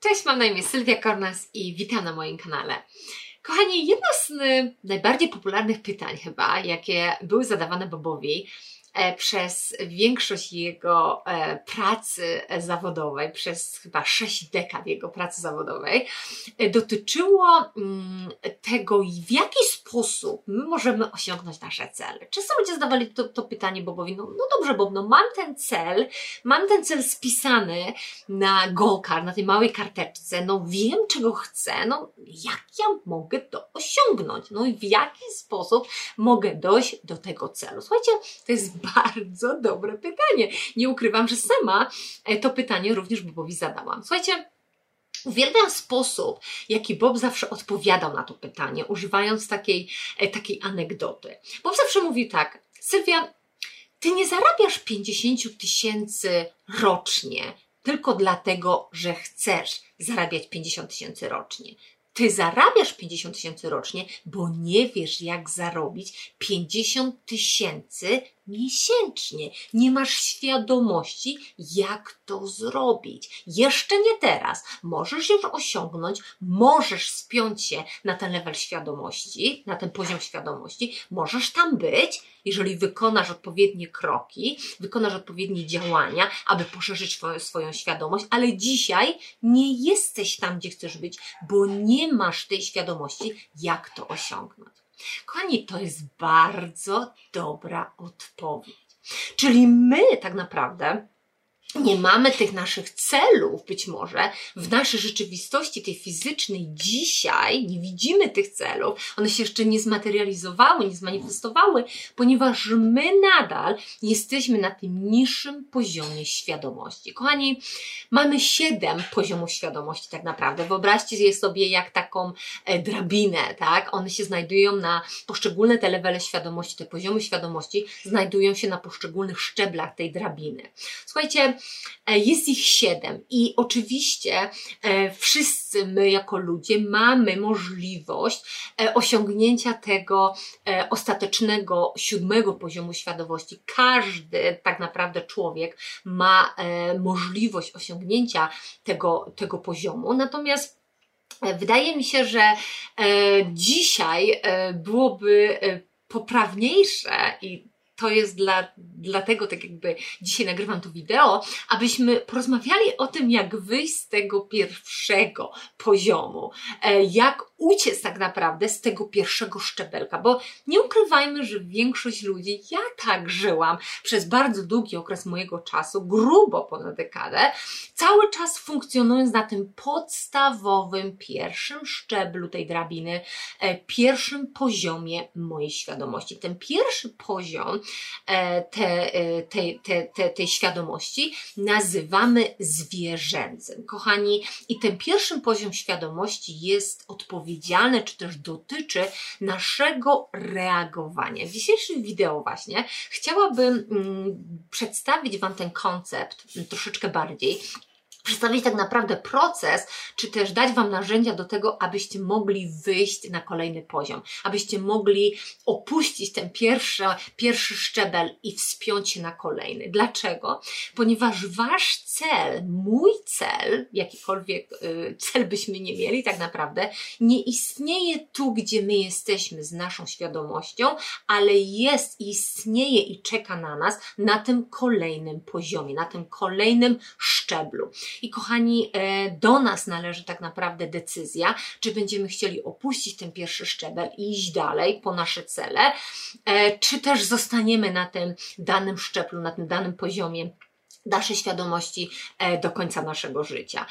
Cześć, mam na imię Sylwia Kornas i witam na moim kanale. Kochani, jedno z y, najbardziej popularnych pytań chyba, jakie były zadawane Bobowi, przez większość jego e, pracy zawodowej, przez chyba sześć dekad jego pracy zawodowej, e, dotyczyło mm, tego, w jaki sposób my możemy osiągnąć nasze cele. Często ludzie zadawali to, to pytanie Bobowi, no, no dobrze Bob, no mam ten cel, mam ten cel spisany na goal na tej małej karteczce, no wiem czego chcę, no jak ja mogę to osiągnąć? No i w jaki sposób mogę dojść do tego celu? Słuchajcie, to jest bardzo dobre pytanie. Nie ukrywam, że sama e, to pytanie również Bobowi zadałam. Słuchajcie, Uwielbiam sposób, jaki Bob zawsze odpowiadał na to pytanie, używając takiej, e, takiej anegdoty. Bob zawsze mówi tak, Sylwia, ty nie zarabiasz 50 tysięcy rocznie tylko dlatego, że chcesz zarabiać 50 tysięcy rocznie. Ty zarabiasz 50 tysięcy rocznie, bo nie wiesz, jak zarobić 50 tysięcy miesięcznie. Nie masz świadomości, jak to zrobić. Jeszcze nie teraz. Możesz już osiągnąć, możesz spiąć się na ten level świadomości, na ten poziom świadomości, możesz tam być, jeżeli wykonasz odpowiednie kroki, wykonasz odpowiednie działania, aby poszerzyć swoją, świadomość, ale dzisiaj nie jesteś tam, gdzie chcesz być, bo nie masz tej świadomości, jak to osiągnąć. Kochani, to jest bardzo dobra odpowiedź. Czyli my tak naprawdę nie mamy tych naszych celów, być może w naszej rzeczywistości, tej fizycznej dzisiaj, nie widzimy tych celów, one się jeszcze nie zmaterializowały, nie zmanifestowały, ponieważ my nadal jesteśmy na tym niższym poziomie świadomości. Kochani, mamy siedem poziomów świadomości tak naprawdę. Wyobraźcie sobie jak taką e, drabinę, tak? One się znajdują na poszczególne te levele świadomości, te poziomy świadomości znajdują się na poszczególnych szczeblach tej drabiny. Słuchajcie, jest ich siedem i oczywiście e, wszyscy my jako ludzie mamy możliwość e, osiągnięcia tego ostatecznego siódmego poziomu świadomości. Każdy tak naprawdę człowiek ma możliwość osiągnięcia tego, tego poziomu. Natomiast Wydaje mi się, że dzisiaj byłoby poprawniejsze i to jest dla, dlatego tak jakby dzisiaj nagrywam to wideo, abyśmy porozmawiali o tym, jak wyjść z tego pierwszego poziomu, e, jak uciec tak naprawdę z tego pierwszego szczebelka, bo nie ukrywajmy, że większość ludzi, ja tak żyłam przez bardzo długi okres mojego czasu, grubo ponad dekadę, cały czas funkcjonując na tym podstawowym pierwszym szczeblu tej drabiny, e, pierwszym poziomie mojej świadomości. Ten pierwszy poziom te, e, te, te, te, tej świadomości nazywamy zwierzęcym. Kochani, i ten pierwszy poziom świadomości jest odpowiedzialny, czy też dotyczy naszego reagowania. W dzisiejszym wideo właśnie chciałabym mm, przedstawić Wam ten koncept troszeczkę bardziej, przedstawić tak naprawdę proces, czy też dać Wam narzędzia do tego, abyście mogli wyjść na kolejny poziom, abyście mogli opuścić ten pierwszy, pierwszy szczebel i wspiąć się na kolejny. Dlaczego? Ponieważ Wasz cel, mój cel, jakikolwiek y, cel byśmy nie mieli tak naprawdę, nie istnieje tu, gdzie my jesteśmy z naszą świadomością, ale jest, istnieje i czeka na nas na tym kolejnym poziomie, na tym kolejnym szczeblu. I kochani, e, do nas należy tak naprawdę decyzja, czy będziemy chcieli opuścić ten pierwszy szczebel i iść dalej po nasze cele, e, czy też zostaniemy na tym danym szczeblu, na tym danym poziomie naszej świadomości e, do końca naszego życia.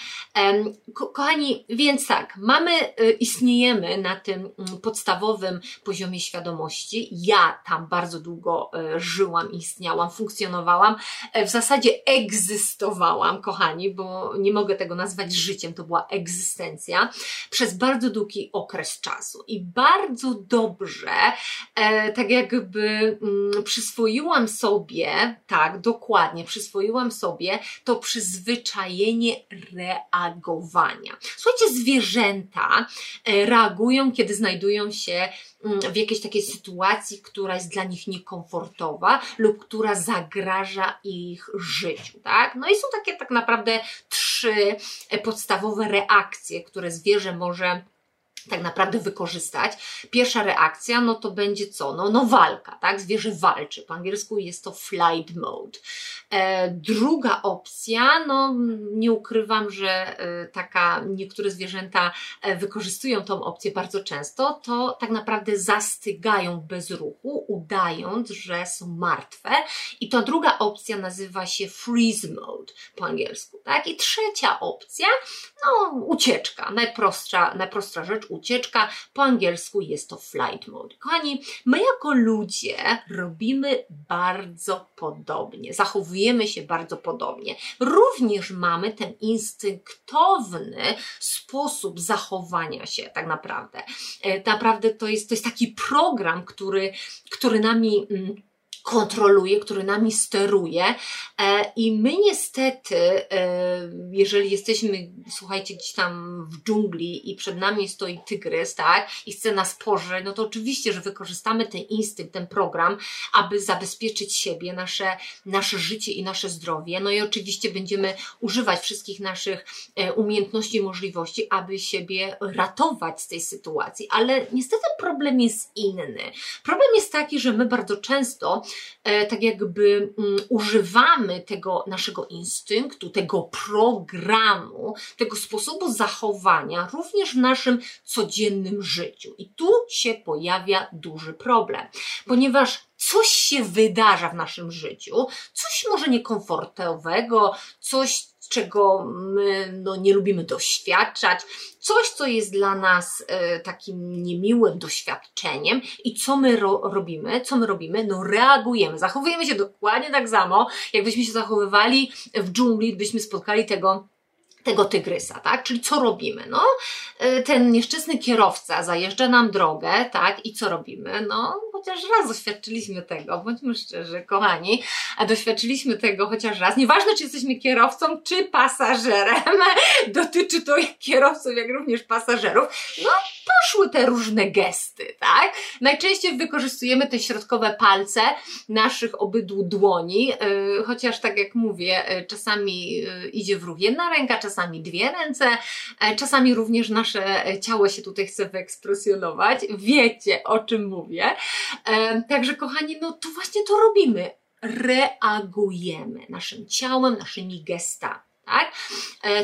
Ko kochani, więc tak, mamy, e, istniejemy na tym mm, podstawowym poziomie świadomości. Ja tam bardzo długo e, żyłam, istniałam, funkcjonowałam, w zasadzie egzystowałam, kochani, bo nie mogę tego nazwać życiem, to była egzystencja, przez bardzo długi okres czasu. I bardzo dobrze, tak jakby mm, przyswoiłam sobie, tak, dokładnie, przyswoiłam wyrobiłam sobie to przyzwyczajenie reagowania. Słuchajcie, zwierzęta e, reagują, kiedy znajdują się mm, w jakiejś takiej sytuacji, która jest dla nich niekomfortowa lub która zagraża ich życiu, tak? No i są takie tak naprawdę trzy trzy podstawowe reakcje, które zwierzę może tak naprawdę wykorzystać. Pierwsza reakcja, no to będzie co? No, no walka, tak? Zwierzę walczy. Po angielsku jest to flight mode. E, druga opcja, no nie ukrywam, że e, taka, niektóre zwierzęta e, wykorzystują tą opcję bardzo często, to tak naprawdę zastygają bez ruchu, udając, że są martwe. I ta druga opcja nazywa się freeze mode po angielsku, tak? I trzecia opcja, no ucieczka, najprostsza, najprostsza rzecz, ucieczka, po angielsku jest to flight mode. Kochani, my jako ludzie robimy bardzo podobnie, zachowujemy się bardzo podobnie. Również mamy ten instynktowny sposób zachowania się tak naprawdę. E, naprawdę to jest, to jest taki program, który, który nami mm, kontroluje, który nami steruje. E, I my niestety, e, jeżeli jesteśmy, słuchajcie, gdzieś tam w dżungli i przed nami stoi tygrys, tak, i chce nas pożreć, no to oczywiście, że wykorzystamy ten instynkt, ten program, aby zabezpieczyć siebie, nasze, nasze życie i nasze zdrowie. No i oczywiście będziemy używać wszystkich naszych e, umiejętności i możliwości, aby siebie ratować z tej sytuacji. Ale niestety problem jest inny. Problem jest taki, że my bardzo często tak jakby mm, używamy tego naszego instynktu, tego programu, tego sposobu zachowania również w naszym codziennym życiu. I tu się pojawia duży problem, ponieważ coś się wydarza w naszym życiu, coś może niekomfortowego, coś, czego my no, nie lubimy doświadczać, coś, co jest dla nas e, takim niemiłym doświadczeniem i co my ro robimy? Co my robimy? No reagujemy, zachowujemy się dokładnie tak samo, jakbyśmy się zachowywali w dżungli, gdybyśmy spotkali tego tego tygrysa, tak? Czyli co robimy? No, y, ten nieszczęsny kierowca zajeżdża nam drogę, tak? I co robimy? No, chociaż raz doświadczyliśmy tego, bądźmy szczerzy, kochani, a doświadczyliśmy tego chociaż raz. Nieważne, czy jesteśmy kierowcą, czy pasażerem, dotyczy to jak kierowców, jak również pasażerów. No, poszły te różne gesty, tak? Najczęściej wykorzystujemy te środkowe palce naszych obydwu dłoni, yy, chociaż tak jak mówię, yy, czasami idzie w ruch jedna ręka, czasami dwie ręce, yy, czasami również nasze ciało się tutaj chce wyekspresjonować. Wiecie, o czym mówię. Yy, także kochani, no to właśnie to robimy. Reagujemy naszym ciałem, naszymi gestami, tak?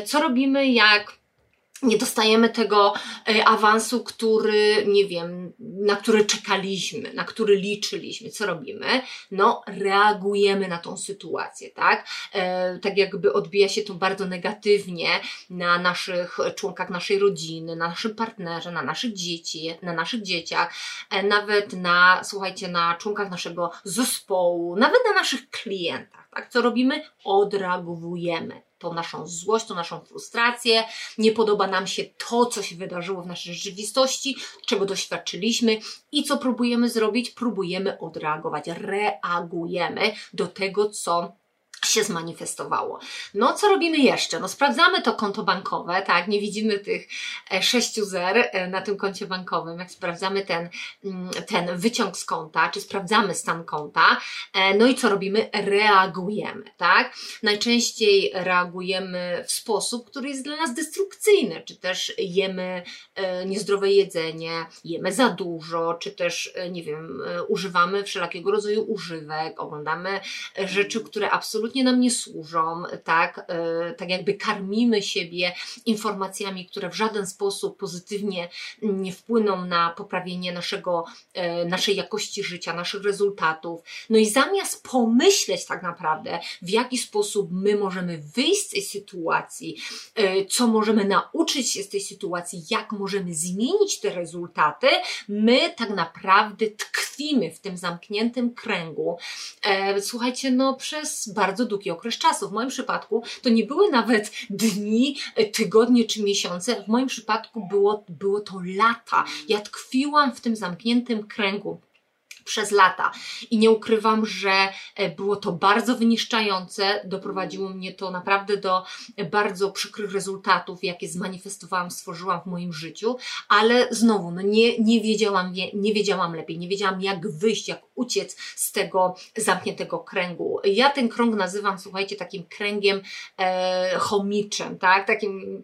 Co robimy, jak nie dostajemy tego e, awansu, który, nie wiem, na który czekaliśmy, na który liczyliśmy. Co robimy? No, reagujemy na tą sytuację, tak? E, tak jakby odbija się to bardzo negatywnie na naszych członkach naszej rodziny, na naszym partnerze, na naszych dzieci, na naszych dzieciach, e, nawet na, słuchajcie, na członkach naszego zespołu, nawet na naszych klientach, tak? Co robimy? Odreagowujemy tą naszą złość, tą naszą frustrację, nie podoba nam się to, co się wydarzyło w naszej rzeczywistości, czego doświadczyliśmy i co próbujemy zrobić? Próbujemy odreagować, reagujemy do tego, co się zmanifestowało. No, co robimy jeszcze? No, sprawdzamy to konto bankowe, tak? Nie widzimy tych e, sześciu zer e, na tym koncie bankowym. Jak sprawdzamy ten, mm, ten wyciąg z konta, czy sprawdzamy stan konta, e, no i co robimy? Reagujemy, tak? Najczęściej reagujemy w sposób, który jest dla nas destrukcyjny, czy też jemy niezdrowe jedzenie, jemy za dużo, czy też, nie wiem, używamy wszelakiego rodzaju używek, oglądamy rzeczy, które absolutnie absolutnie nam nie służą, tak, e, tak jakby karmimy siebie informacjami, które w żaden sposób pozytywnie nie wpłyną na poprawienie naszego, e, naszej jakości życia, naszych rezultatów. No i zamiast pomyśleć tak naprawdę, w jaki sposób my możemy wyjść z tej sytuacji, e, co możemy nauczyć się z tej sytuacji, jak możemy zmienić te rezultaty, my tak naprawdę tkwimy w tym zamkniętym kręgu. Słuchajcie, no przez bardzo długi okres czasu. W moim przypadku to nie były nawet dni, tygodnie czy miesiące. W moim przypadku było, było to lata. Ja tkwiłam w tym zamkniętym kręgu przez lata. I nie ukrywam, że e, było to bardzo wyniszczające, doprowadziło mnie to naprawdę do bardzo przykrych rezultatów, jakie zmanifestowałam, stworzyłam w moim życiu, ale znowu, no nie, nie, wiedziałam, nie wiedziałam lepiej, nie wiedziałam jak wyjść, jak uciec z tego zamkniętego kręgu. Ja ten krąg nazywam, słuchajcie, takim kręgiem e, tak? Takim,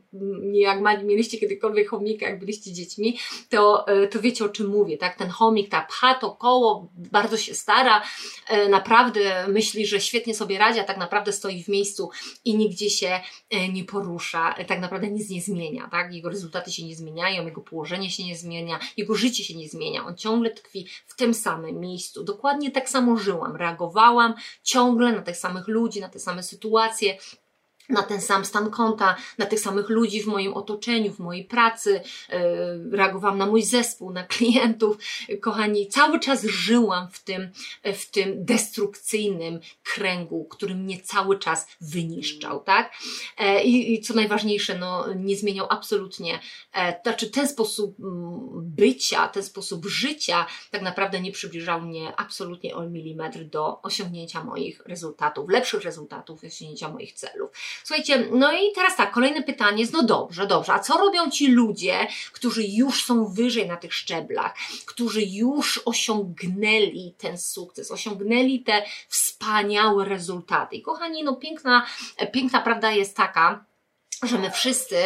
jak mieliście kiedykolwiek chomika, jak byliście dziećmi, to, e, to wiecie o czym mówię, tak? Ten chomik, ta pcha to koło, bardzo się stara, e, naprawdę myśli, że świetnie sobie radzi, a tak naprawdę stoi w miejscu i nigdzie się e, nie porusza, tak naprawdę nic nie zmienia, tak? Jego rezultaty się nie zmieniają, jego położenie się nie zmienia, jego życie się nie zmienia, on ciągle tkwi w tym samym miejscu. Dokładnie tak samo żyłam, reagowałam ciągle na tych samych ludzi, na te same sytuacje, na ten sam stan konta, na tych samych ludzi w moim otoczeniu, w mojej pracy, e, reagowałam na mój zespół, na klientów. Kochani, cały czas żyłam w tym, w tym destrukcyjnym kręgu, który mnie cały czas wyniszczał, tak? E, I, i co najważniejsze, no, nie zmieniał absolutnie, e, znaczy ten sposób bycia, ten sposób życia tak naprawdę nie przybliżał mnie absolutnie o milimetr do osiągnięcia moich rezultatów, lepszych rezultatów, osiągnięcia moich celów. Słuchajcie, no i teraz tak, kolejne pytanie jest, no dobrze, dobrze, a co robią ci ludzie, którzy już są wyżej na tych szczeblach, którzy już osiągnęli ten sukces, osiągnęli te wspaniałe rezultaty. I kochani, no piękna, piękna prawda jest taka, że my wszyscy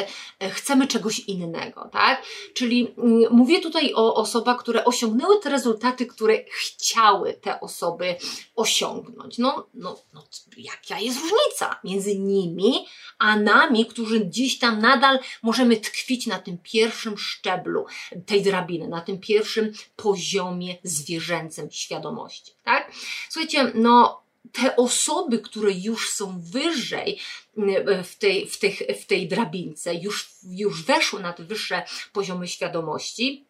e, chcemy czegoś innego, tak? Czyli mm, mówię tutaj o osobach, które osiągnęły te rezultaty, które chciały te osoby osiągnąć. No, no, no jaka jest różnica między nimi a nami, którzy gdzieś tam nadal możemy tkwić na tym pierwszym szczeblu tej drabiny, na tym pierwszym poziomie zwierzęcym świadomości, tak? Słuchajcie, no te osoby, które już są wyżej mm, w tej, w tych, w tej drabince, już, już weszły na te wyższe poziomy świadomości,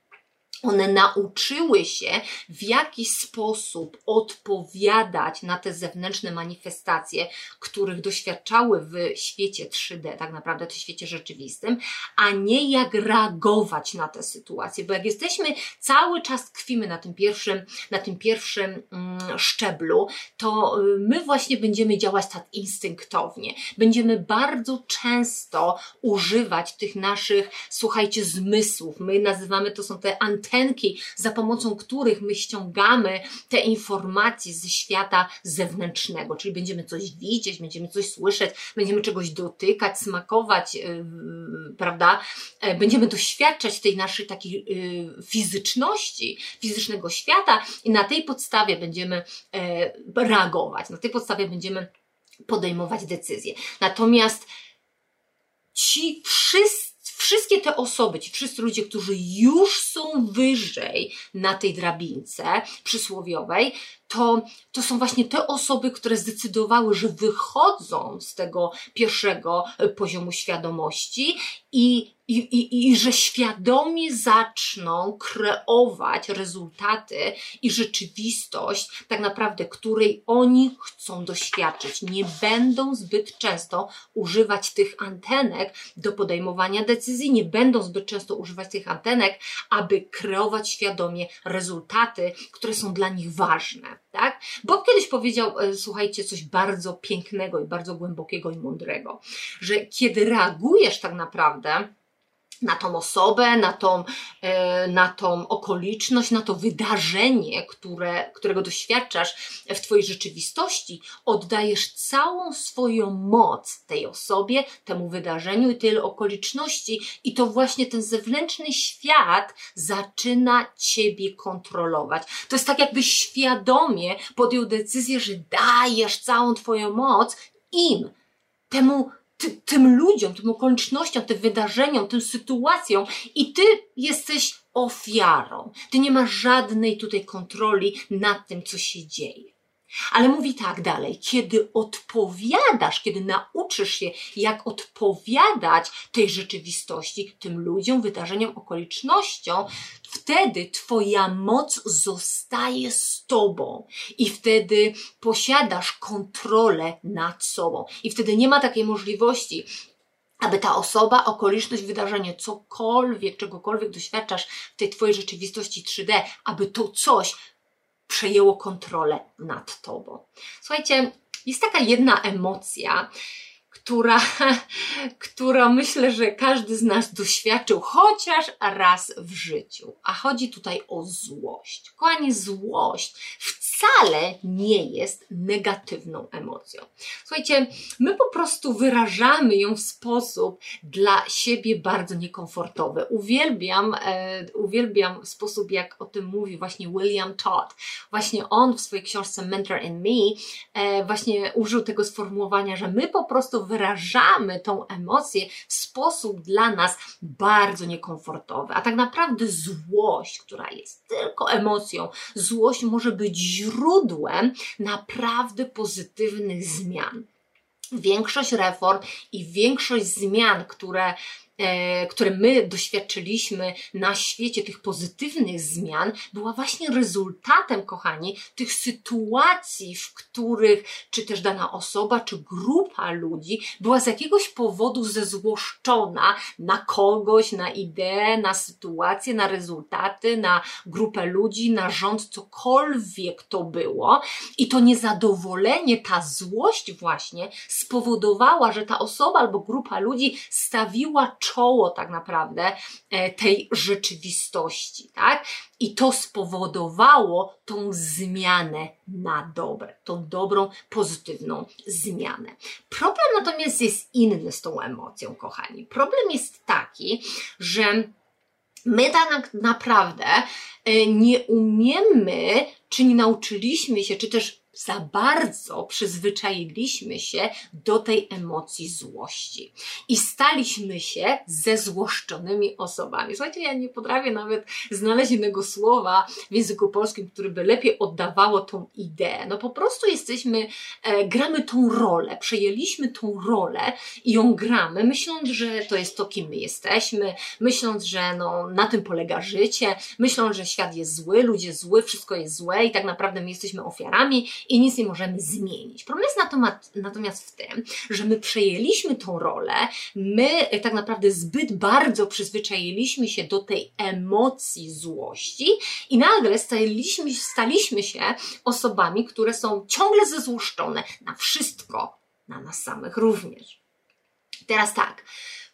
one nauczyły się w jaki sposób odpowiadać na te zewnętrzne manifestacje, których doświadczały w świecie 3D, tak naprawdę w świecie rzeczywistym, a nie jak reagować na te sytuacje. Bo jak jesteśmy cały czas tkwimy na tym pierwszym, na tym pierwszym mm, szczeblu, to y, my właśnie będziemy działać tak instynktownie. Będziemy bardzo często używać tych naszych, słuchajcie, zmysłów. My nazywamy to są te anteny, antenki, za pomocą których my ściągamy te informacje ze świata zewnętrznego, czyli będziemy coś widzieć, będziemy coś słyszeć, będziemy czegoś dotykać, smakować, yy, prawda? Yy, będziemy doświadczać tej naszej takiej yy, fizyczności, fizycznego świata i na tej podstawie będziemy reagować, na tej podstawie będziemy podejmować decyzje. Natomiast ci wszyscy wszystkie te osoby, ci wszyscy ludzie, którzy już są wyżej na tej drabince przysłowiowej, to, to są właśnie te osoby, które zdecydowały, że wychodzą z tego pierwszego e, poziomu świadomości i, i, i, i że świadomie zaczną kreować rezultaty i rzeczywistość, tak naprawdę, której oni chcą doświadczyć. Nie będą zbyt często używać tych antenek do podejmowania decyzji, nie będą zbyt często używać tych antenek, aby kreować świadomie rezultaty, które są dla nich ważne tak? Kiedyś powiedział, e, słuchajcie, coś bardzo pięknego i bardzo głębokiego i mądrego, że kiedy reagujesz tak naprawdę na tą osobę, na tą, e, na tą okoliczność, na to wydarzenie, które, którego doświadczasz w Twojej rzeczywistości, oddajesz całą swoją moc tej osobie, temu wydarzeniu i tej okoliczności, i to właśnie ten zewnętrzny świat zaczyna Ciebie kontrolować. To jest tak, jakbyś świadomie podjął decyzję, że dajesz całą Twoją moc im, temu ty, tym ludziom, tym okolicznościom, tym wydarzeniom, tym sytuacjom i ty jesteś ofiarą. Ty nie masz żadnej tutaj kontroli nad tym, co się dzieje. Ale mówi tak dalej, kiedy odpowiadasz, kiedy nauczysz się, jak odpowiadać tej rzeczywistości, tym ludziom, wydarzeniom, okolicznościom, wtedy Twoja moc zostaje z Tobą i wtedy posiadasz kontrolę nad sobą. I wtedy nie ma takiej możliwości, aby ta osoba, okoliczność, wydarzenie, cokolwiek, czegokolwiek doświadczasz w tej Twojej rzeczywistości 3D, aby to coś przejęło kontrolę nad tobą. Słuchajcie, jest taka jedna emocja, która, która myślę, że każdy z nas doświadczył chociaż raz w życiu. A chodzi tutaj o złość. Kochani, złość wcale nie jest negatywną emocją. Słuchajcie, my po prostu wyrażamy ją w sposób dla siebie bardzo niekomfortowy. Uwielbiam, e, uwielbiam sposób, jak o tym mówi właśnie William Todd. Właśnie on w swojej książce Mentor in Me e, właśnie użył tego sformułowania, że my po prostu wyrażamy tą emocję w sposób dla nas bardzo niekomfortowy. A tak naprawdę złość, która jest tylko emocją, złość może być źródłem naprawdę pozytywnych zmian. Większość reform i większość zmian, które które my doświadczyliśmy na świecie, tych pozytywnych zmian, była właśnie rezultatem, kochani, tych sytuacji, w których czy też dana osoba, czy grupa ludzi była z jakiegoś powodu zezłoszczona na kogoś, na ideę, na sytuację, na rezultaty, na grupę ludzi, na rząd, cokolwiek to było. I to niezadowolenie, ta złość właśnie spowodowała, że ta osoba albo grupa ludzi stawiła czoło tak naprawdę e, tej rzeczywistości, tak? I to spowodowało tą zmianę na dobre, tą dobrą, pozytywną zmianę. Problem natomiast jest inny z tą emocją, kochani. Problem jest taki, że my tak naprawdę e, nie umiemy, czy nie nauczyliśmy się, czy też za bardzo przyzwyczailiśmy się do tej emocji złości i staliśmy się zezłoszczonymi osobami. Słuchajcie, ja nie potrafię nawet znaleźć innego słowa w języku polskim, które by lepiej oddawało tą ideę. No po prostu jesteśmy, e, gramy tą rolę, przejęliśmy tą rolę i ją gramy, myśląc, że to jest to, kim my jesteśmy, myśląc, że no, na tym polega życie, myśląc, że świat jest zły, ludzie zły, wszystko jest złe i tak naprawdę my jesteśmy ofiarami i nic nie możemy zmienić. Problem jest natomiast w tym, że my przejęliśmy tą rolę, my tak naprawdę zbyt bardzo przyzwyczailiśmy się do tej emocji złości i nagle staliśmy, staliśmy się osobami, które są ciągle zezłoszczone na wszystko, na nas samych również. Teraz tak,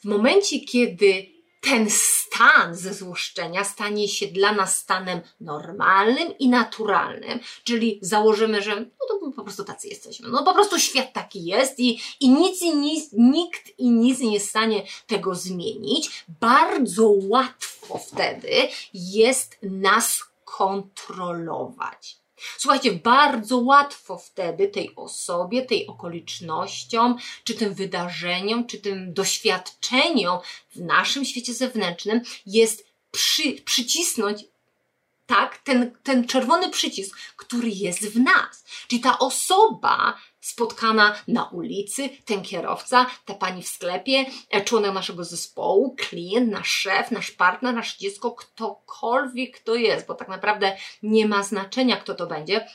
w momencie, kiedy ten stan zezłoszczenia stanie się dla nas stanem normalnym i naturalnym, czyli założymy, że no to po prostu tacy jesteśmy. No po prostu świat taki jest i, i nic i nic, nikt i nic nie jest w stanie tego zmienić. Bardzo łatwo wtedy jest nas kontrolować. Słuchajcie, bardzo łatwo wtedy tej osobie, tej okolicznościom, czy tym wydarzeniom, czy tym doświadczeniom w naszym świecie zewnętrznym jest przy, przycisnąć tak, ten, ten czerwony przycisk, który jest w nas. Czyli ta osoba spotkana na ulicy, ten kierowca, ta pani w sklepie, e, członek naszego zespołu, klient, nasz szef, nasz partner, nasze dziecko, ktokolwiek to jest, bo tak naprawdę nie ma znaczenia, kto to będzie.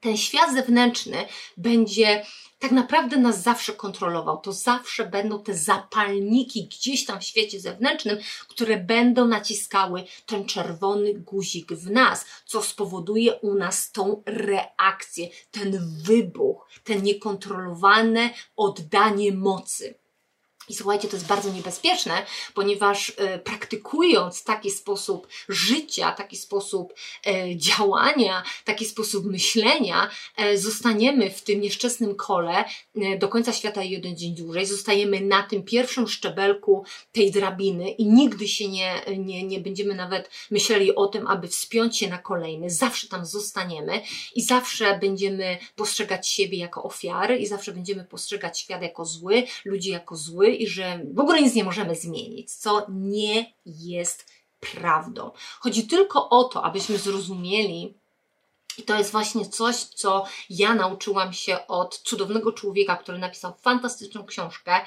Ten świat zewnętrzny będzie tak naprawdę nas zawsze kontrolował. To zawsze będą te zapalniki gdzieś tam w świecie zewnętrznym, które będą naciskały ten czerwony guzik w nas, co spowoduje u nas tą reakcję, ten wybuch, ten niekontrolowane oddanie mocy. I słuchajcie, to jest bardzo niebezpieczne, ponieważ e, praktykując taki sposób życia, taki sposób e, działania, taki sposób myślenia, e, zostaniemy w tym nieszczęsnym kole do końca świata i jeden dzień dłużej. Zostajemy na tym pierwszym szczebelku tej drabiny i nigdy się nie, nie, nie będziemy nawet myśleli o tym, aby wspiąć się na kolejny. Zawsze tam zostaniemy i zawsze będziemy postrzegać siebie jako ofiary i zawsze będziemy postrzegać świat jako zły, ludzi jako zły i że w ogóle nic nie możemy zmienić, co nie jest prawdą. Chodzi tylko o to, abyśmy zrozumieli, i to jest właśnie coś, co ja nauczyłam się od cudownego człowieka, który napisał fantastyczną książkę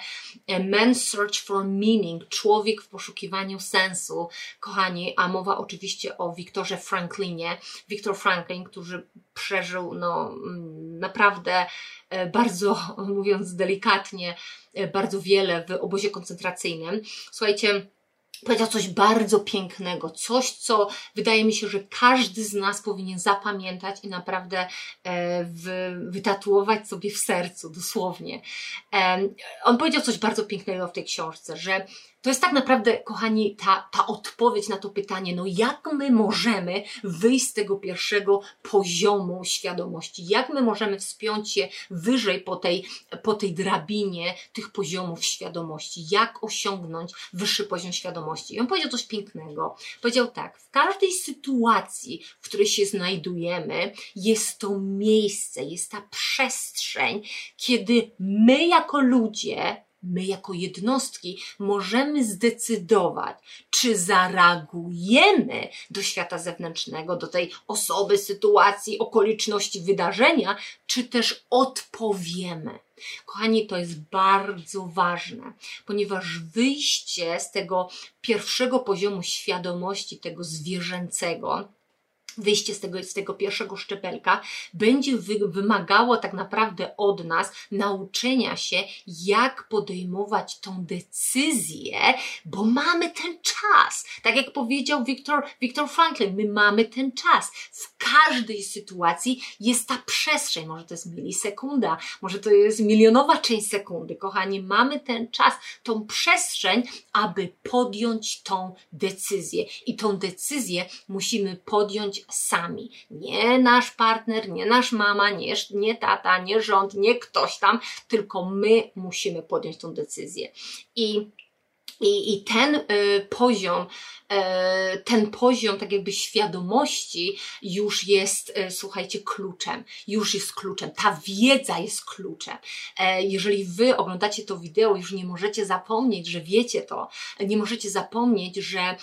e, Man's Search for Meaning, Człowiek w poszukiwaniu sensu. Kochani, a mowa oczywiście o Wiktorze Franklinie. Wiktor Franklin, który przeżył no, mm, naprawdę e, bardzo, mówiąc delikatnie, e, bardzo wiele w obozie koncentracyjnym. Słuchajcie, powiedział coś bardzo pięknego, coś, co wydaje mi się, że każdy z nas powinien zapamiętać i naprawdę e, wytatuować sobie w sercu, dosłownie. E, on powiedział coś bardzo pięknego w tej książce, że to jest tak naprawdę, kochani, ta, ta odpowiedź na to pytanie, no jak my możemy wyjść z tego pierwszego poziomu świadomości? Jak my możemy wspiąć się wyżej po tej, po tej drabinie tych poziomów świadomości? Jak osiągnąć wyższy poziom świadomości? I on powiedział coś pięknego. Powiedział tak, w każdej sytuacji, w której się znajdujemy, jest to miejsce, jest ta przestrzeń, kiedy my jako ludzie my jako jednostki możemy zdecydować, czy zareagujemy do świata zewnętrznego, do tej osoby, sytuacji, okoliczności, wydarzenia, czy też odpowiemy. Kochani, to jest bardzo ważne, ponieważ wyjście z tego pierwszego poziomu świadomości, tego zwierzęcego, wyjście z tego, z tego pierwszego szczepelka będzie wy, wymagało tak naprawdę od nas nauczenia się, jak podejmować tą decyzję, bo mamy ten czas. Tak jak powiedział Viktor, Viktor Franklin, my mamy ten czas. W każdej sytuacji jest ta przestrzeń, może to jest milisekunda, może to jest milionowa część sekundy. Kochani, mamy ten czas, tą przestrzeń, aby podjąć tą decyzję. I tą decyzję musimy podjąć sami. Nie nasz partner, nie nasz mama, nie, nie tata, nie rząd, nie ktoś tam, tylko my musimy podjąć tą decyzję. I i, i ten y, poziom ten poziom tak jakby świadomości już jest, e, słuchajcie, kluczem. Już jest kluczem. Ta wiedza jest kluczem. E, jeżeli wy oglądacie to wideo, już nie możecie zapomnieć, że wiecie to. Nie możecie zapomnieć, że,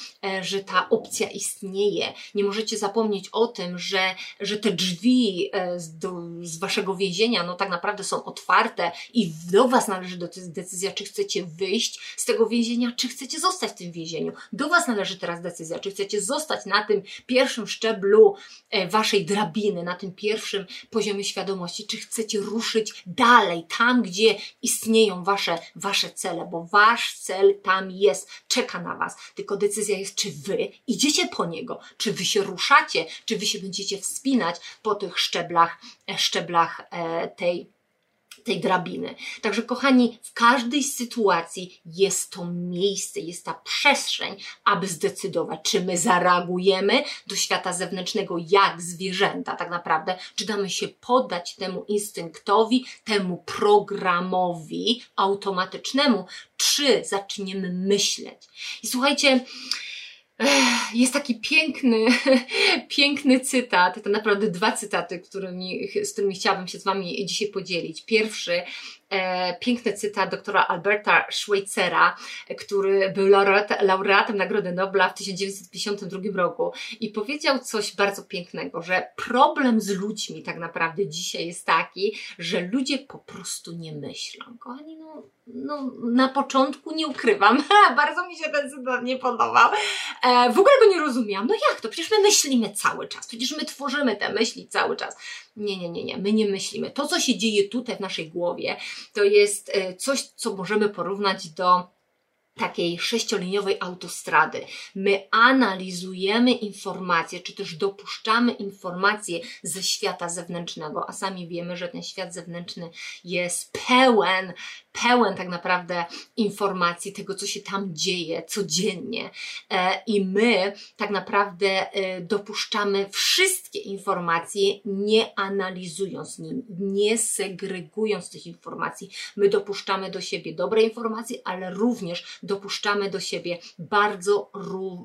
że ta opcja istnieje. Nie możecie zapomnieć o tym, że, że te drzwi z, do, z waszego więzienia, no tak naprawdę są otwarte i do was należy decyzja, czy chcecie wyjść z tego więzienia, czy chcecie zostać w tym więzieniu. Do was należy teraz decyzja, czy chcecie zostać na tym pierwszym szczeblu e, waszej drabiny, na tym pierwszym poziomie świadomości, czy chcecie ruszyć dalej, tam, gdzie istnieją wasze, wasze cele, bo wasz cel tam jest, czeka na was. Tylko decyzja jest, czy wy idziecie po niego, czy wy się ruszacie, czy wy się będziecie wspinać po tych szczeblach, e, szczeblach e, tej tej drabiny. Także, kochani, w każdej sytuacji jest to miejsce, jest ta przestrzeń, aby zdecydować, czy my zareagujemy do świata zewnętrznego jak zwierzęta, tak naprawdę, czy damy się poddać temu instynktowi, temu programowi automatycznemu, czy zaczniemy myśleć. I słuchajcie, jest taki piękny, piękny cytat, to naprawdę dwa cytaty, którymi, z którymi chciałabym się z Wami dzisiaj podzielić. Pierwszy piękny cytat doktora Alberta Schweitzera, który był laureat, laureatem Nagrody Nobla w 1952 roku i powiedział coś bardzo pięknego, że problem z ludźmi tak naprawdę dzisiaj jest taki, że ludzie po prostu nie myślą. Kochani, no, no na początku nie ukrywam, bardzo mi się ten cytat nie podobał. E, w ogóle go nie rozumiałam. No jak to? Przecież my myślimy cały czas, przecież my tworzymy te myśli cały czas. Nie, nie, nie, nie, my nie myślimy. To, co się dzieje tutaj w naszej głowie, to jest e, coś, co możemy porównać do takiej sześcioliniowej autostrady. My analizujemy informacje, czy też dopuszczamy informacje ze świata zewnętrznego, a sami wiemy, że ten świat zewnętrzny jest pełen pełen tak naprawdę informacji tego, co się tam dzieje codziennie. E, I my tak naprawdę e, dopuszczamy wszystkie informacje, nie analizując nim, nie segregując tych informacji. My dopuszczamy do siebie dobre informacje, ale również dopuszczamy do siebie bardzo,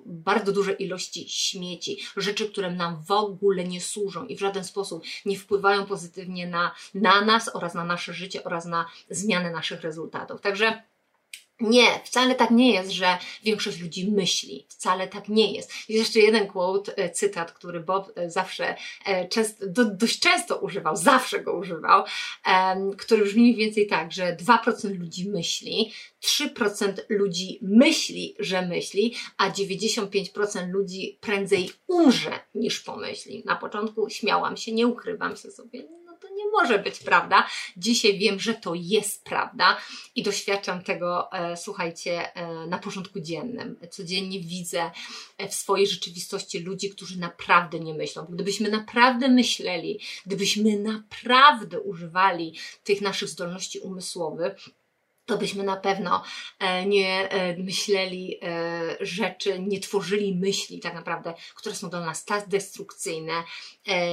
bardzo duże ilości śmieci, rzeczy, które nam w ogóle nie służą i w żaden sposób nie wpływają pozytywnie na, na nas oraz na nasze życie oraz na zmianę naszych rezultatów. Także nie, wcale tak nie jest, że większość ludzi myśli. Wcale tak nie jest. Jest jeszcze jeden quote, e, cytat, który Bob e, zawsze, e, do, dość często używał, zawsze go używał, który brzmi mniej więcej tak, że 2% ludzi myśli, 3% ludzi myśli, że myśli, a 95% ludzi prędzej umrze niż pomyśli. Na początku śmiałam się, nie ukrywam się sobie, nie może być prawda. Dzisiaj wiem, że to jest prawda i doświadczam tego, e, słuchajcie, e, na porządku dziennym. Codziennie widzę e, w swojej rzeczywistości ludzi, którzy naprawdę nie myślą. Gdybyśmy naprawdę myśleli, gdybyśmy naprawdę używali tych naszych zdolności umysłowych, to byśmy na pewno e, nie e, myśleli e, rzeczy, nie tworzyli myśli tak naprawdę, które są dla nas tak destrukcyjne,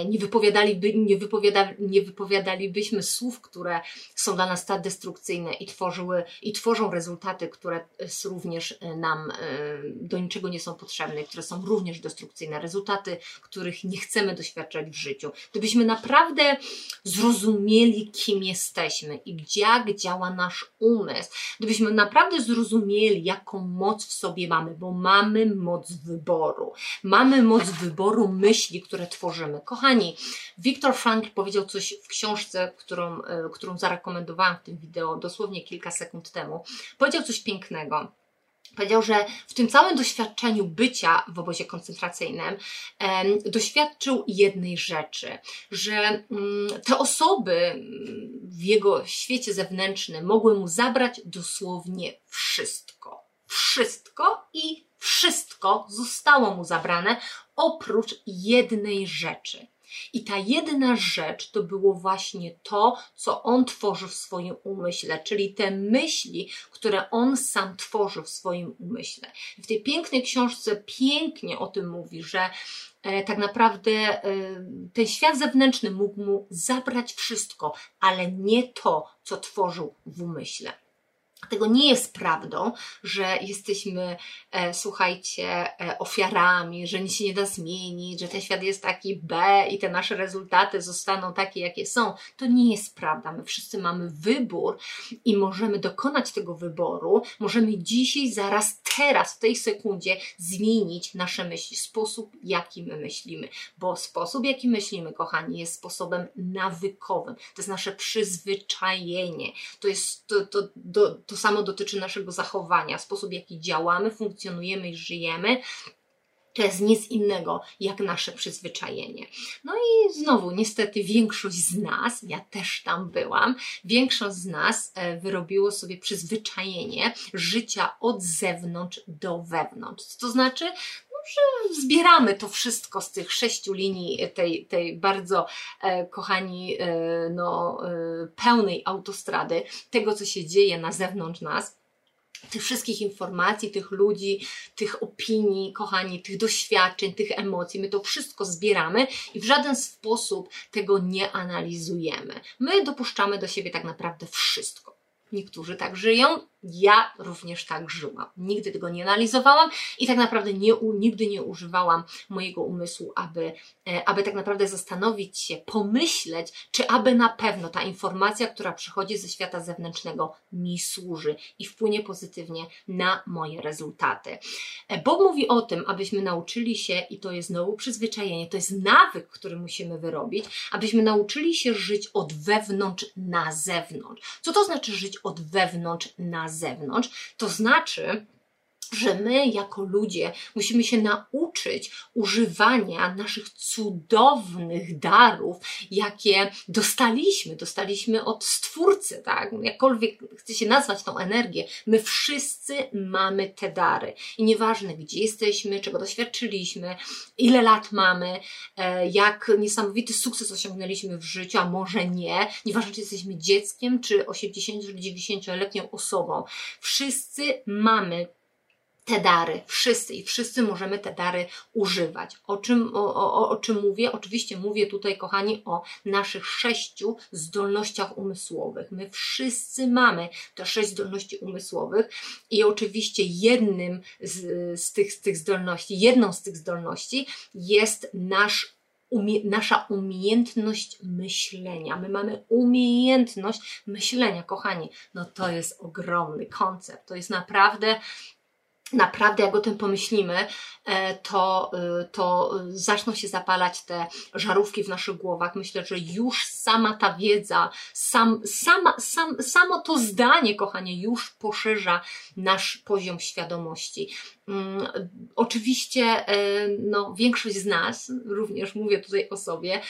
nie, wypowiadaliby, nie, wypowiada, nie wypowiadalibyśmy słów, które są dla nas tak destrukcyjne i tworzyły i tworzą rezultaty, które również nam do niczego nie są potrzebne, które są również destrukcyjne, rezultaty, których nie chcemy doświadczać w życiu. Gdybyśmy naprawdę zrozumieli, kim jesteśmy i jak działa nasz umysł, umysł, gdybyśmy naprawdę zrozumieli, jaką moc w sobie mamy, bo mamy moc wyboru. Mamy moc wyboru myśli, które tworzymy. Kochani, Viktor Frankl powiedział coś w książce, którą, e, którą zarekomendowałam w tym wideo dosłownie kilka sekund temu. Powiedział coś pięknego. Powiedział, że w tym całym doświadczeniu bycia w obozie koncentracyjnym em, doświadczył jednej rzeczy, że mm, te osoby mm, w jego świecie zewnętrznym mogły mu zabrać dosłownie wszystko. Wszystko i wszystko zostało mu zabrane oprócz jednej rzeczy. I ta jedna rzecz to było właśnie to, co on tworzy w swoim umyśle, czyli te myśli, które on sam tworzy w swoim umyśle. W tej pięknej książce pięknie o tym mówi, że e, tak naprawdę e, ten świat zewnętrzny mógł mu zabrać wszystko, ale nie to, co tworzył w umyśle. Tego nie jest prawdą, że jesteśmy, e, słuchajcie, e, ofiarami, że nic się nie da zmienić, że ten świat jest taki B i te nasze rezultaty zostaną takie, jakie są. To nie jest prawda. My wszyscy mamy wybór i możemy dokonać tego wyboru. Możemy dzisiaj, zaraz, teraz, w tej sekundzie zmienić nasze myśli, sposób, jaki my myślimy. Bo sposób, jaki myślimy, kochani, jest sposobem nawykowym. To jest nasze przyzwyczajenie. To jest to, to, to, to samo dotyczy naszego zachowania, sposób, jaki działamy, funkcjonujemy i żyjemy. To jest nic innego jak nasze przyzwyczajenie. No i znowu, niestety, większość z nas, ja też tam byłam, większość z nas e, wyrobiło sobie przyzwyczajenie życia od zewnątrz do wewnątrz. To znaczy? No, że zbieramy to wszystko z tych sześciu linii tej, tej bardzo, e, kochani, e, no, e, pełnej autostrady, tego, co się dzieje na zewnątrz nas tych wszystkich informacji, tych ludzi, tych opinii, kochani, tych doświadczeń, tych emocji. My to wszystko zbieramy i w żaden sposób tego nie analizujemy. My dopuszczamy do siebie tak naprawdę wszystko. Niektórzy tak żyją, ja również tak żyłam. Nigdy tego nie analizowałam i tak naprawdę nie, nigdy nie używałam mojego umysłu, aby, e, aby tak naprawdę zastanowić się, pomyśleć, czy aby na pewno ta informacja, która przychodzi ze świata zewnętrznego, mi służy i wpłynie pozytywnie na moje rezultaty. E, Bob mówi o tym, abyśmy nauczyli się, i to jest znowu przyzwyczajenie, to jest nawyk, który musimy wyrobić, abyśmy nauczyli się żyć od wewnątrz na zewnątrz. Co to znaczy żyć od wewnątrz na zewnątrz, to znaczy, że my jako ludzie musimy się nauczyć używania naszych cudownych darów, jakie dostaliśmy, dostaliśmy od Stwórcy, tak? Jakkolwiek chce się nazwać tą energię, my wszyscy mamy te dary. I nieważne, gdzie jesteśmy, czego doświadczyliśmy, ile lat mamy, e, jak niesamowity sukces osiągnęliśmy w życiu, a może nie, nieważne, czy jesteśmy dzieckiem, czy 80 czy 90-letnią osobą, wszyscy mamy te dary, wszyscy i wszyscy możemy te dary używać. O czym, o, o, o czym mówię? Oczywiście mówię tutaj, kochani, o naszych sześciu zdolnościach umysłowych. My wszyscy mamy te sześć zdolności umysłowych i oczywiście jednym z, z, tych, z tych zdolności, jedną z tych zdolności jest nasz umie, nasza umiejętność myślenia. My mamy umiejętność myślenia, kochani. No to jest ogromny koncept. To jest naprawdę naprawdę jak o tym pomyślimy, e, to, e, to zaczną się zapalać te żarówki w naszych głowach. Myślę, że już sama ta wiedza, sam, sama, sam, samo to zdanie, kochanie, już poszerza nasz poziom świadomości. Mm, oczywiście, e, no, większość z nas, również mówię tutaj o sobie,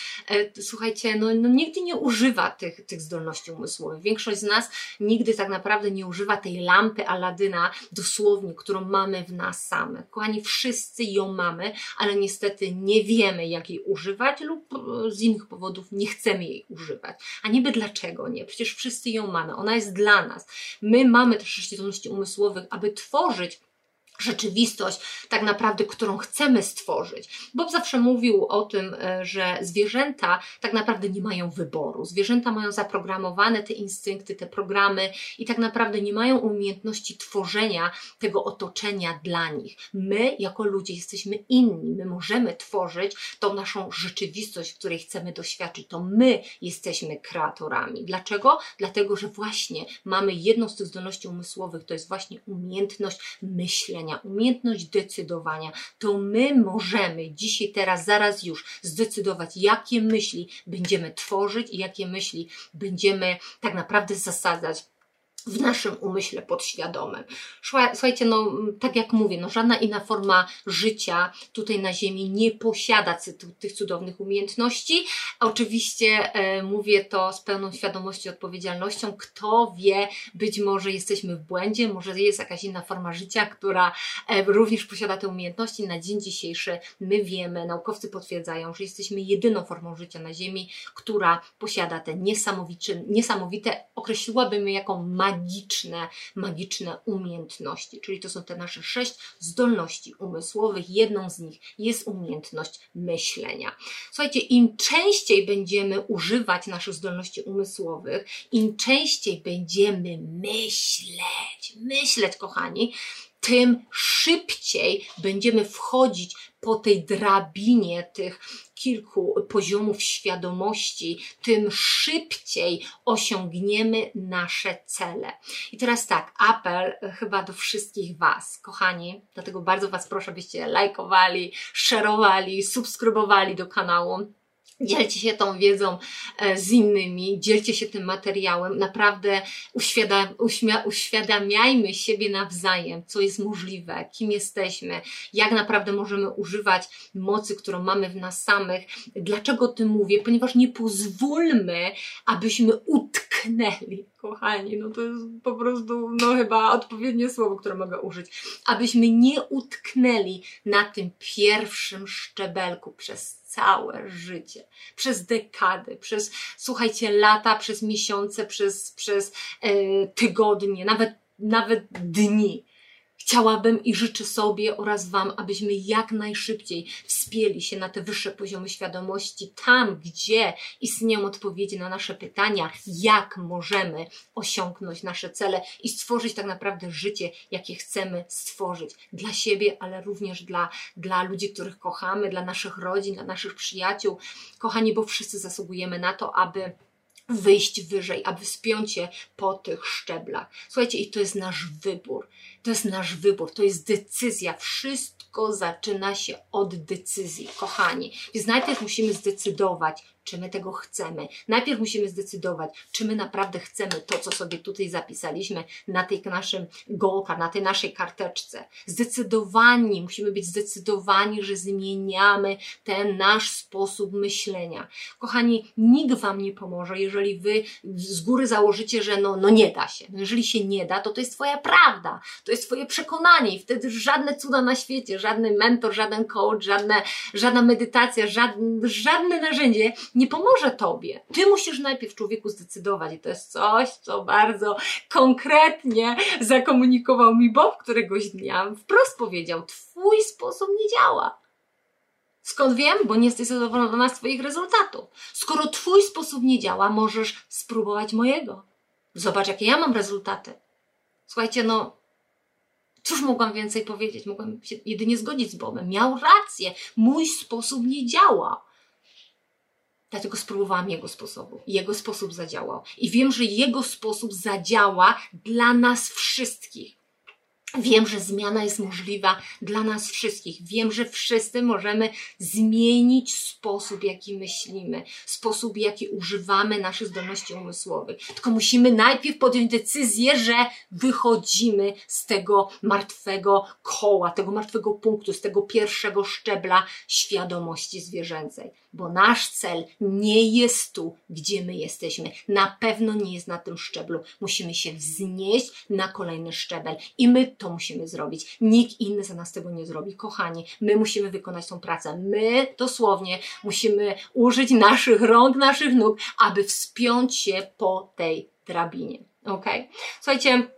słuchajcie, no, no nigdy nie używa tych, tych zdolności umysłowych. Większość z nas nigdy tak naprawdę nie używa tej lampy Aladyna, dosłownie, którą mamy w nas samych. Kochani, wszyscy ją mamy, ale niestety nie wiemy, jak jej używać lub e, z innych powodów nie chcemy jej używać. A niby dlaczego nie? Przecież wszyscy ją mamy, ona jest dla nas. My mamy też zdolności umysłowych, aby tworzyć rzeczywistość, tak naprawdę, którą chcemy stworzyć. Bob zawsze mówił o tym, e, że zwierzęta tak naprawdę nie mają wyboru. Zwierzęta mają zaprogramowane te instynkty, te programy i tak naprawdę nie mają umiejętności tworzenia tego otoczenia dla nich. My, jako ludzie, jesteśmy inni. My możemy tworzyć tą naszą rzeczywistość, w której chcemy doświadczyć. To my jesteśmy kreatorami. Dlaczego? Dlatego, że właśnie mamy jedną z tych zdolności umysłowych, to jest właśnie umiejętność myślenia umiejętność decydowania, to my możemy dzisiaj, teraz, zaraz już zdecydować, jakie myśli będziemy tworzyć i jakie myśli będziemy tak naprawdę zasadzać w naszym umyśle podświadomym. Słuchajcie, no tak jak mówię, no żadna inna forma życia tutaj na Ziemi nie posiada tych cudownych umiejętności. Oczywiście e, mówię to z pełną świadomością i odpowiedzialnością. Kto wie, być może jesteśmy w błędzie, może jest jakaś inna forma życia, która e, również posiada te umiejętności. Na dzień dzisiejszy my wiemy, naukowcy potwierdzają, że jesteśmy jedyną formą życia na Ziemi, która posiada te niesamowite, niesamowite określiłabym je jako magiczne, magiczne umiejętności. Czyli to są te nasze sześć zdolności umysłowych. Jedną z nich jest umiejętność myślenia. Słuchajcie, im częściej będziemy używać naszych zdolności umysłowych, im częściej będziemy myśleć, myśleć, kochani, tym szybciej będziemy wchodzić po tej drabinie tych kilku poziomów świadomości, tym szybciej osiągniemy nasze cele. I teraz tak, apel chyba do wszystkich Was, kochani, dlatego bardzo Was proszę, byście lajkowali, szerowali, subskrybowali do kanału Dzielcie się tą wiedzą e, z innymi, dzielcie się tym materiałem. Naprawdę uświadamiajmy siebie nawzajem, co jest możliwe, kim jesteśmy, jak naprawdę możemy używać mocy, którą mamy w nas samych. Dlaczego o tym mówię? Ponieważ nie pozwólmy, abyśmy utknęli, kochani. No to jest po prostu, no chyba odpowiednie słowo, które mogę użyć. Abyśmy nie utknęli na tym pierwszym szczebelku przez całe życie, przez dekady, przez, słuchajcie, lata, przez miesiące, przez, przez e, tygodnie, nawet, nawet dni. Chciałabym i życzę sobie oraz Wam, abyśmy jak najszybciej wspięli się na te wyższe poziomy świadomości, tam gdzie istnieją odpowiedzi na nasze pytania, jak możemy osiągnąć nasze cele i stworzyć tak naprawdę życie, jakie chcemy stworzyć dla siebie, ale również dla, dla ludzi, których kochamy, dla naszych rodzin, dla naszych przyjaciół. Kochani, bo wszyscy zasługujemy na to, aby wyjść wyżej, aby wspiąć się po tych szczeblach. Słuchajcie, i to jest nasz wybór. To jest nasz wybór, to jest decyzja. Wszystko zaczyna się od decyzji, kochani. Więc najpierw musimy zdecydować, czy my tego chcemy. Najpierw musimy zdecydować, czy my naprawdę chcemy to, co sobie tutaj zapisaliśmy na tej naszym gołka, na tej naszej karteczce. Zdecydowani, musimy być zdecydowani, że zmieniamy ten nasz sposób myślenia. Kochani, nikt Wam nie pomoże, jeżeli Wy z góry założycie, że no, no nie da się. No jeżeli się nie da, to to jest Twoja prawda, to jest Twoje przekonanie i wtedy żadne cuda na świecie, żaden mentor, żaden coach, żadne, żadna medytacja, żadne, żadne narzędzie nie pomoże tobie. Ty musisz najpierw człowieku zdecydować i to jest coś, co bardzo konkretnie zakomunikował mi Bob któregoś dnia. Wprost powiedział, twój sposób nie działa. Skąd wiem? Bo nie jesteś zadowolona z Twoich rezultatów. Skoro Twój sposób nie działa, możesz spróbować mojego. Zobacz, jakie ja mam rezultaty. Słuchajcie, no, cóż mogłam więcej powiedzieć? Mogłam się jedynie zgodzić z Bobem. Miał rację. Mój sposób nie działa. Dlatego spróbowałam jego sposobu. Jego sposób zadziałał. I wiem, że jego sposób zadziała dla nas wszystkich. Wiem, że zmiana jest możliwa dla nas wszystkich. Wiem, że wszyscy możemy zmienić sposób, jaki myślimy, sposób, jaki używamy naszych zdolności umysłowych. Tylko musimy najpierw podjąć decyzję, że wychodzimy z tego martwego koła, tego martwego punktu, z tego pierwszego szczebla świadomości zwierzęcej. Bo nasz cel nie jest tu, gdzie my jesteśmy. Na pewno nie jest na tym szczeblu. Musimy się wznieść na kolejny szczebel i my to musimy zrobić. Nikt inny za nas tego nie zrobi. Kochani, my musimy wykonać tą pracę. My dosłownie musimy użyć naszych rąk, naszych nóg, aby wspiąć się po tej drabinie. Ok? Słuchajcie,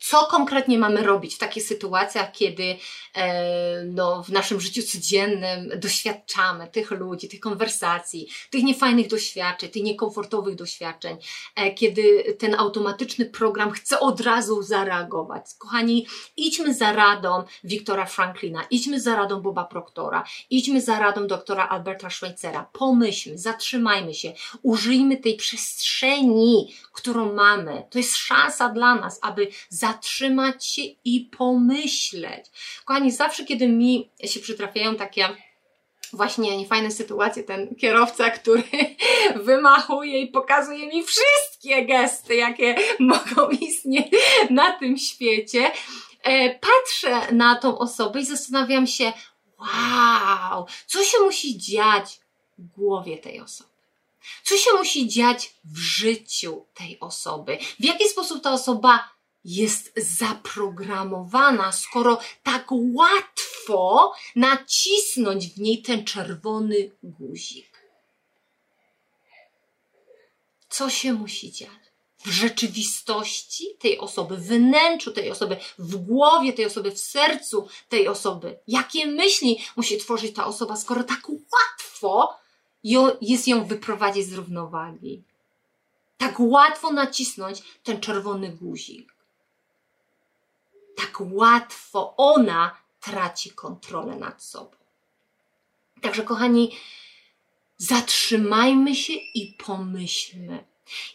co konkretnie mamy robić w takich sytuacjach, kiedy e, no, w naszym życiu codziennym doświadczamy tych ludzi, tych konwersacji, tych niefajnych doświadczeń, tych niekomfortowych doświadczeń, e, kiedy ten automatyczny program chce od razu zareagować. Kochani, idźmy za radą Wiktora Franklina, idźmy za radą Boba Proctora, idźmy za radą doktora Alberta Schweitzera. Pomyślmy, zatrzymajmy się, użyjmy tej przestrzeni, którą mamy. To jest szansa dla nas, aby za zatrzymać się i pomyśleć. Kochani, zawsze kiedy mi się przytrafiają takie właśnie niefajne sytuacje, ten kierowca, który wymachuje i pokazuje mi wszystkie gesty, jakie mogą istnieć na tym świecie, e, patrzę na tą osobę i zastanawiam się, wow, co się musi dziać w głowie tej osoby. Co się musi dziać w życiu tej osoby? W jaki sposób ta osoba jest zaprogramowana, skoro tak łatwo nacisnąć w niej ten czerwony guzik. Co się musi dziać? W rzeczywistości tej osoby, w wnętrzu tej osoby, w głowie tej osoby, w sercu tej osoby. Jakie myśli musi tworzyć ta osoba, skoro tak łatwo jest ją wyprowadzić z równowagi? Tak łatwo nacisnąć ten czerwony guzik tak łatwo ona traci kontrolę nad sobą. Także, kochani, zatrzymajmy się i pomyślmy,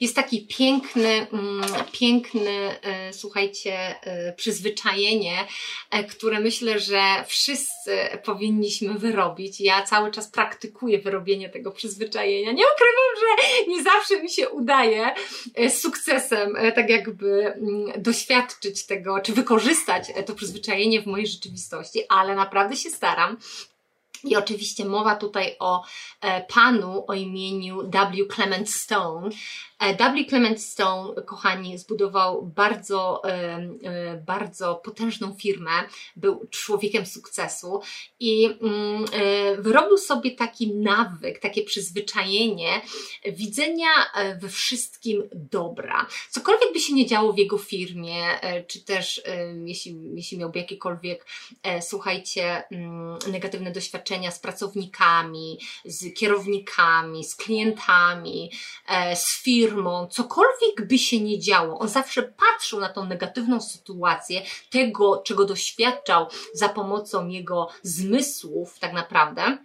jest taki piękny, mm, piękny, e, słuchajcie, e, przyzwyczajenie, e, które myślę, że wszyscy powinniśmy wyrobić. Ja cały czas praktykuję wyrobienie tego przyzwyczajenia. Nie ukrywam, że nie zawsze mi się udaje z sukcesem tak jakby mm, doświadczyć tego, czy wykorzystać to przyzwyczajenie w mojej rzeczywistości, ale naprawdę się staram. I oczywiście mowa tutaj o e, panu o imieniu W. Clement Stone. E, w. Clement Stone, kochani, zbudował bardzo, e, bardzo potężną firmę, był człowiekiem sukcesu i mm, wyrobił sobie taki nawyk, takie przyzwyczajenie widzenia we wszystkim dobra. Cokolwiek by się nie działo w jego firmie, czy też jeśli, jeśli miałby jakiekolwiek, słuchajcie, mm, negatywne doświadczenia, z pracownikami, z kierownikami, z klientami, e, z firmą, cokolwiek by się nie działo, on zawsze patrzył na tą negatywną sytuację, tego, czego doświadczał za pomocą jego zmysłów, tak naprawdę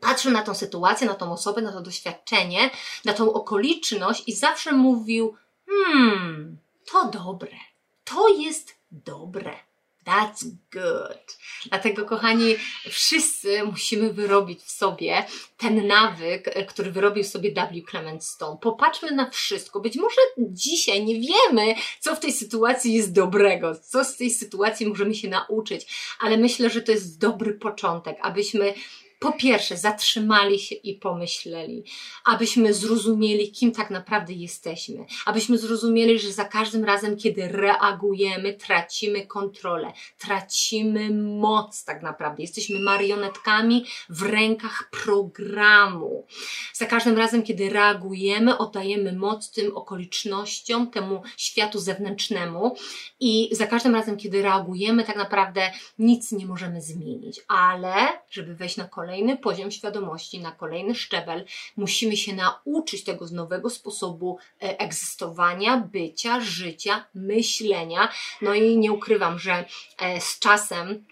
patrzył na tą sytuację, na tą osobę, na to doświadczenie, na tą okoliczność i zawsze mówił: Hmm, to dobre, to jest dobre. That's good. Dlatego, kochani, wszyscy musimy wyrobić w sobie ten nawyk, który wyrobił sobie W. Clement Stone. Popatrzmy na wszystko. Być może dzisiaj nie wiemy, co w tej sytuacji jest dobrego, co z tej sytuacji możemy się nauczyć, ale myślę, że to jest dobry początek, abyśmy po pierwsze zatrzymali się i pomyśleli, abyśmy zrozumieli, kim tak naprawdę jesteśmy, abyśmy zrozumieli, że za każdym razem, kiedy reagujemy, tracimy kontrolę, tracimy moc tak naprawdę. Jesteśmy marionetkami w rękach programu. Za każdym razem, kiedy reagujemy, oddajemy moc tym okolicznościom, temu światu zewnętrznemu i za każdym razem, kiedy reagujemy, tak naprawdę nic nie możemy zmienić. Ale, żeby wejść na kolejny kolejny poziom świadomości, na kolejny szczebel. Musimy się nauczyć tego z nowego sposobu e, egzystowania, bycia, życia, myślenia. No i nie ukrywam, że e, z czasem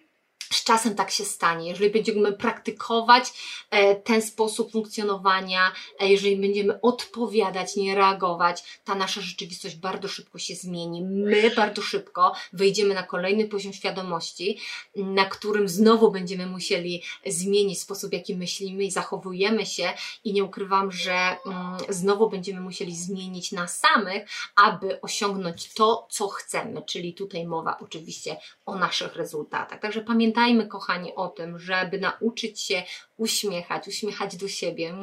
z czasem tak się stanie. Jeżeli będziemy praktykować e, ten sposób funkcjonowania, e, jeżeli będziemy odpowiadać, nie reagować, ta nasza rzeczywistość bardzo szybko się zmieni. My bardzo szybko wejdziemy na kolejny poziom świadomości, na którym znowu będziemy musieli zmienić sposób, w jaki myślimy i zachowujemy się, i nie ukrywam, że mm, znowu będziemy musieli zmienić nas samych, aby osiągnąć to, co chcemy. Czyli tutaj mowa oczywiście o naszych rezultatach. Także pamiętajmy, kochani, o tym, żeby nauczyć się uśmiechać, uśmiechać do siebie,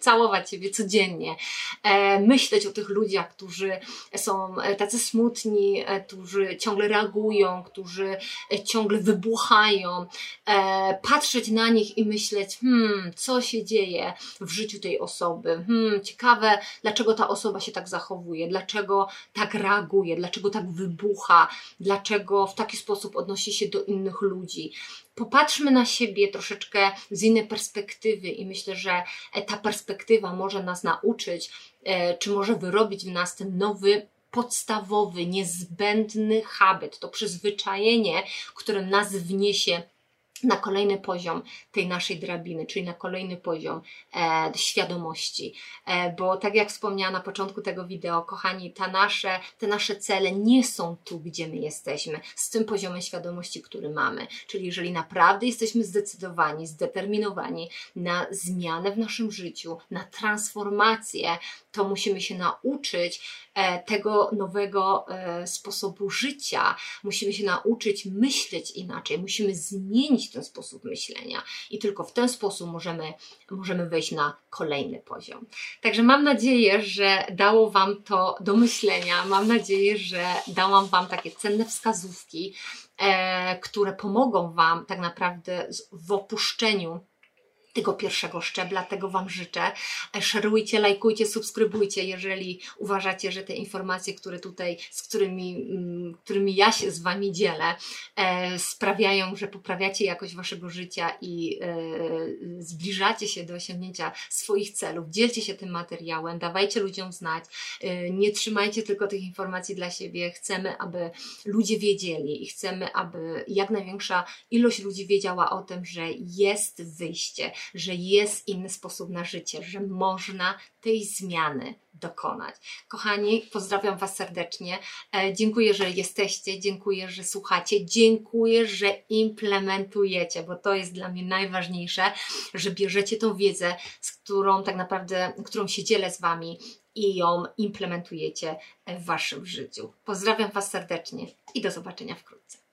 całować siebie codziennie, e, myśleć o tych ludziach, którzy są e, tacy smutni, e, którzy ciągle reagują, którzy ciągle wybuchają, patrzeć na nich i myśleć, hmm, co się dzieje w życiu tej osoby, hmm, ciekawe, dlaczego ta osoba się tak zachowuje, dlaczego tak reaguje, dlaczego tak wybucha, dlaczego w taki sposób odnosi się do innych ludzi popatrzmy na siebie troszeczkę z innej perspektywy i myślę, że ta perspektywa może nas nauczyć, e, czy może wyrobić w nas ten nowy podstawowy, niezbędny habit, to przyzwyczajenie, które nas wniesie na kolejny poziom tej naszej drabiny, czyli na kolejny poziom e, świadomości. E, bo tak jak wspomniałam na początku tego wideo, kochani, ta nasze, te nasze cele nie są tu, gdzie my jesteśmy, z tym poziomem świadomości, który mamy. Czyli jeżeli naprawdę jesteśmy zdecydowani, zdeterminowani na zmianę w naszym życiu, na transformację, to musimy się nauczyć e, tego nowego e, sposobu życia. Musimy się nauczyć myśleć inaczej, musimy zmienić ten sposób myślenia i tylko w ten sposób możemy, możemy wejść na kolejny poziom. Także mam nadzieję, że dało Wam to do myślenia. Mam nadzieję, że dałam Wam takie cenne wskazówki, e, które pomogą Wam tak naprawdę w opuszczeniu tego pierwszego szczebla, tego Wam życzę. E, szerujcie, lajkujcie, subskrybujcie, jeżeli uważacie, że te informacje, które tutaj, z którymi, mm, którymi ja się z Wami dzielę, e, sprawiają, że poprawiacie jakość Waszego życia i e, zbliżacie się do osiągnięcia swoich celów. Dzielcie się tym materiałem, dawajcie ludziom znać, nie trzymajcie tylko tych informacji dla siebie. Chcemy, aby ludzie wiedzieli i chcemy, aby jak największa ilość ludzi wiedziała o tym, że jest wyjście, że jest inny sposób na życie, że można tej zmiany dokonać. Kochani, pozdrawiam Was serdecznie. E, dziękuję, że jesteście, dziękuję, że słuchacie, dziękuję, że implementujecie, bo to jest dla mnie najważniejsze, że bierzecie tą wiedzę, z którą tak naprawdę, którą się dzielę z Wami i ją implementujecie w Waszym życiu. Pozdrawiam Was serdecznie i do zobaczenia wkrótce.